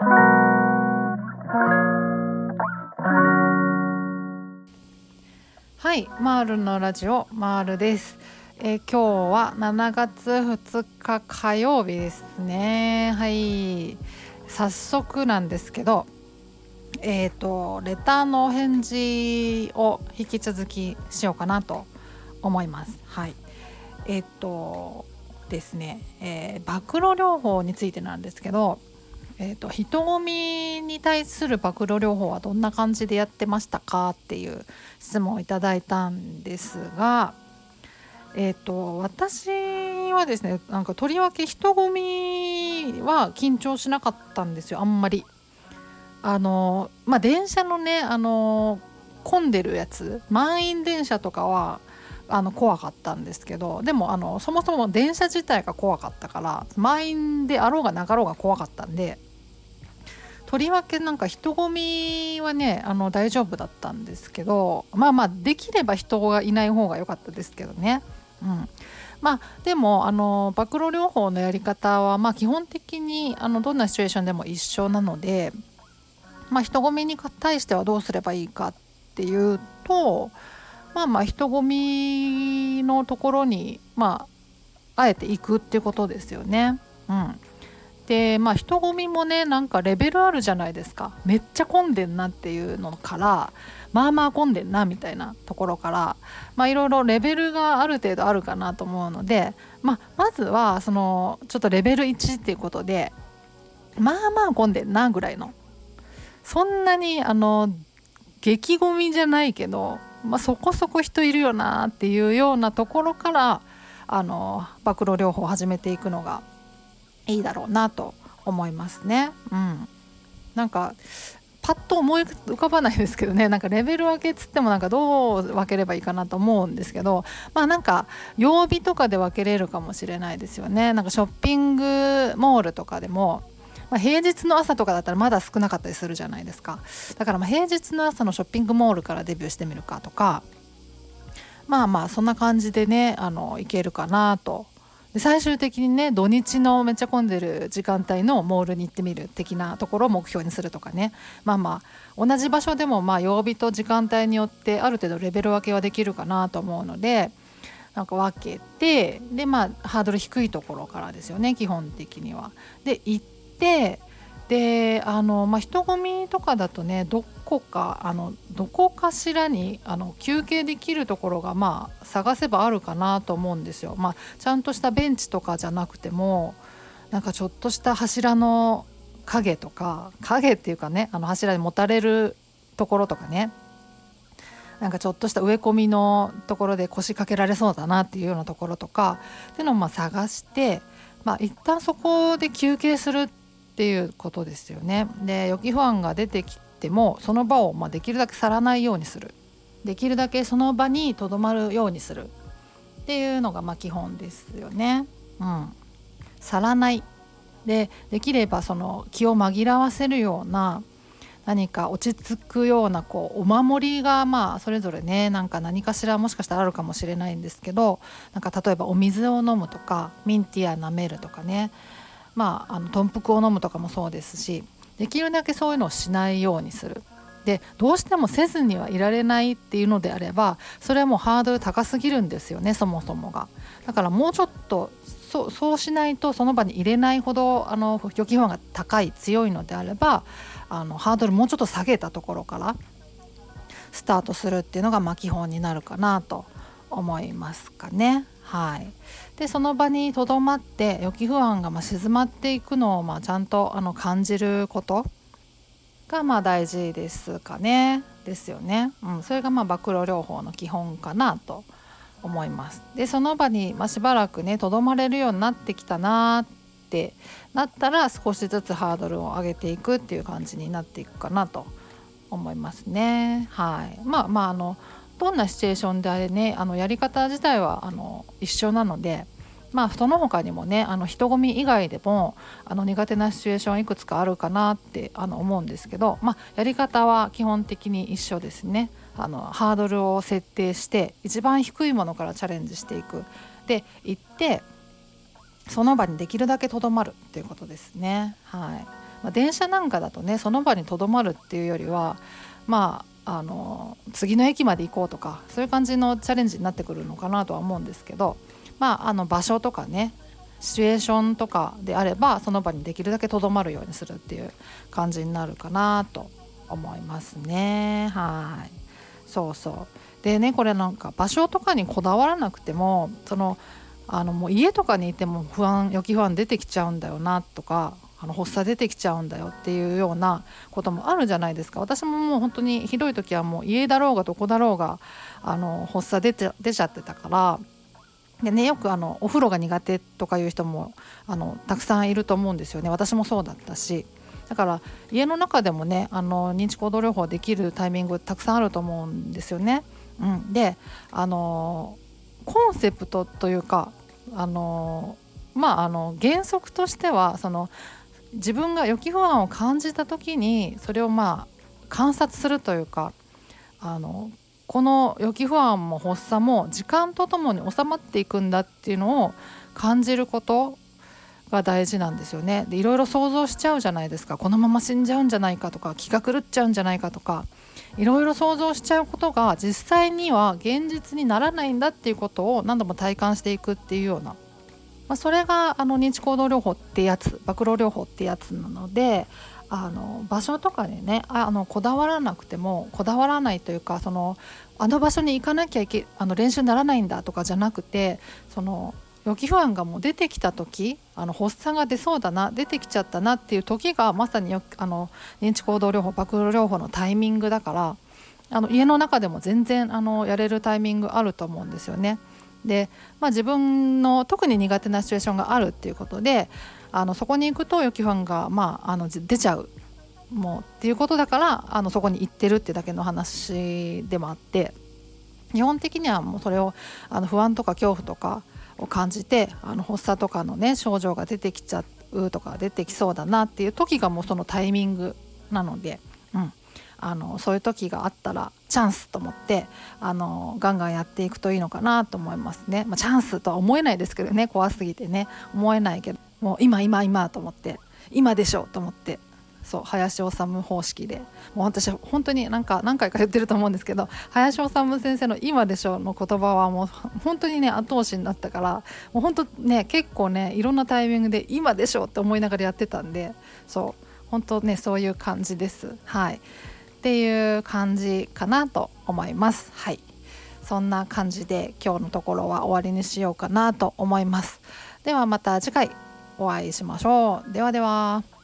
はい、マールのラジオマールです。えー、今日は7月2日火曜日ですね。はい、早速なんですけど、えっ、ー、とレターのお返事を引き続きしようかなと思います。はい、えっ、ー、とですね、えー、暴露療法についてなんですけど。えーと、人混みに対する暴露療法はどんな感じでやってましたかっていう質問をいただいたんですが、えーと、私はですねなんかとりわけ人混みは緊張しなかったんですよあんまり。あのまあ、電車のねあの混んでるやつ満員電車とかはあの怖かったんですけどでもあのそもそも電車自体が怖かったから満員であろうがなかろうが怖かったんでとりわけなんか人混みはねあの大丈夫だったんですけどまあまあできれば人がいない方が良かったですけどね。うんまあ、でもあの暴露療法のやり方は、まあ、基本的にあのどんなシチュエーションでも一緒なので、まあ、人混みに対してはどうすればいいかっていうとまあまあ人混みのところに、まあ、あえて行くっていうことですよね。うん、でまあ人混みもねなんかレベルあるじゃないですか。めっちゃ混んでんなっていうのからまあまあ混んでんなみたいなところからまあいろいろレベルがある程度あるかなと思うので、まあ、まずはそのちょっとレベル1っていうことでまあまあ混んでんなぐらいの。そんなにあの激混みじゃないけど、まあ、そこそこ人いるよなっていうようなところからあの暴露療法を始めていくのがいいだろうなと思いますね。うん、なんかパッと思い浮かばないですけどね。なんかレベル分けっつってもなんかどう分ければいいかなと思うんですけど。まあなんか曜日とかで分けれるかもしれないですよね。なんかショッピングモールとかでも、まあ、平日の朝とかだったらまだ少なかったりするじゃないですか。だからま平日の朝のショッピングモールからデビューしてみるかとか。まあまあそんな感じでねあのいけるかなとで最終的にね土日のめっちゃ混んでる時間帯のモールに行ってみる的なところを目標にするとかねまあまあ同じ場所でもまあ曜日と時間帯によってある程度レベル分けはできるかなと思うのでなんか分けてでまあハードル低いところからですよね基本的には。で行ってであの、まあ、人混みとかだとねどこかあのどこかしらにあの休憩できるところがまあ探せばあるかなと思うんですよ。まあ、ちゃんとしたベンチとかじゃなくてもなんかちょっとした柱の影とか影っていうかねあの柱に持たれるところとかねなんかちょっとした植え込みのところで腰掛けられそうだなっていうようなところとかっていうのをまあ探して、まあ、一旦そこで休憩するっっていうことですよね。で予期不安が出てきてもその場をまできるだけ去らないようにする。できるだけその場にとどまるようにする。っていうのがま基本ですよね。うん、去らない。でできればその気を紛らわせるような何か落ち着くようなこうお守りがまあそれぞれねなんか何かしらもしかしたらあるかもしれないんですけどなんか例えばお水を飲むとかミンティア舐めるとかね。まあ、あの豚腹を飲むとかもそうですしできるだけそういうのをしないようにする。でどうしてもせずにはいられないっていうのであればそれはもうハードル高すぎるんですよねそもそもが。だからもうちょっとそそうしないとその場に入れないほどあの予期不安が高い強いのであればあのハードルもうちょっと下げたところからスタートするっていうのがま基本になるかなと思いますかね。はい、でその場にとどまって予期不安がま静まっていくのをまちゃんとあの感じることがまあ大事ですかね。ですよね、うん、それがまあ暴露療法の基本かなと思います。でその場にましばらくねとどまれるようになってきたなってなったら少しずつハードルを上げていくっていう感じになっていくかなと思いますね。はい。まあまああのどんなシチュエーションであれねあのやり方自体はあの一緒なのでまあその他にもねあの人混み以外でもあの苦手なシチュエーションいくつかあるかなってあの思うんですけど、まあ、やり方は基本的に一緒ですね。あのハードルを設定して一番低いものからチャレンジしていく。で行ってその場にできるだけとどまるっていうことですね。はい。まあ、電車なんかだとねその場にとどまるっていうよりはまああの次の駅まで行こうとかそういう感じのチャレンジになってくるのかなとは思うんですけど、まあ、あの場所とかねシチュエーションとかであればその場にできるだけとどまるようにするっていう感じになるかなと思いますね。はい。そうそう。でねこれなんか場所とかにこだわらなくてもそのあのもう家とかにいても不安予期不安出てきちゃうんだよなとかあの発作出てきちゃうんだよっていうようなこともあるじゃないですか。私ももう本当にひどい時はもう家だろうがどこだろうがあの発作出て出ちゃってたから。でねよくあのお風呂が苦手とかいう人もあのたくさんいると思うんですよね。私もそうだったし。だから家の中でもねあの認知行動療法できるタイミングたくさんあると思うんですよね。うん、であのコンセプトというかあのまああの原則としてはその自分が予期不安を感じた時にそれをまあ観察するというかあのこの予期不安も発作も時間とともに収まっていくんだっていうのを感じることが大事なんですよね。でいろいろ想像しちゃうじゃないですかこのまま死んじゃうんじゃないかとか気が狂っちゃうんじゃないかとかいろいろ想像しちゃうことが実際には現実にならないんだっていうことを何度も体感していくっていうようなまあ、それがあの認知行動療法ってやつ暴露療法ってやつなのであの場所とかでねあのこだわらなくてもこだわらないというかそのあの場所に行かなきゃいけあの練習にならないんだとかじゃなくてその予期不安がもう出てきた時あの発作が出そうだな出てきちゃったなっていう時がまさによあの認知行動療法暴露療法のタイミングだからあの家の中でも全然あのやれるタイミングあると思うんですよね。で、まあ、自分の特に苦手なシチュエーションがあるっていうことであのそこに行くと予期不安が、まあ、あの出ちゃう。もうっていうことだからあのそこに行ってるってだけの話でもあって基本的にはもうそれをあの不安とか恐怖とかを感じてあの発作とかのね症状が出てきちゃうとか出てきそうだなっていう時がもうそのタイミングなので、うん、あのそういう時があったらチャンスと思ってあのガンガンやっていくといいのかなと思いますね、まあ、チャンスとは思えないですけどね怖すぎてね。思えないけど。もう今今今と思って。今でしょと思って。そう林修方式で。もう私本当になんか何回か言ってると思うんですけど林修先生の「今でしょ」の言葉はもう本当にね後押しになったからもう本当ね結構ねいろんなタイミングで「今でしょ」って思いながらやってたんでそう本当ねそういう感じです。はい。っていう感じかなと思います。はい。そんな感じで今日のところは終わりにしようかなと思います。ではまた次回お会いしましょう。ではでは。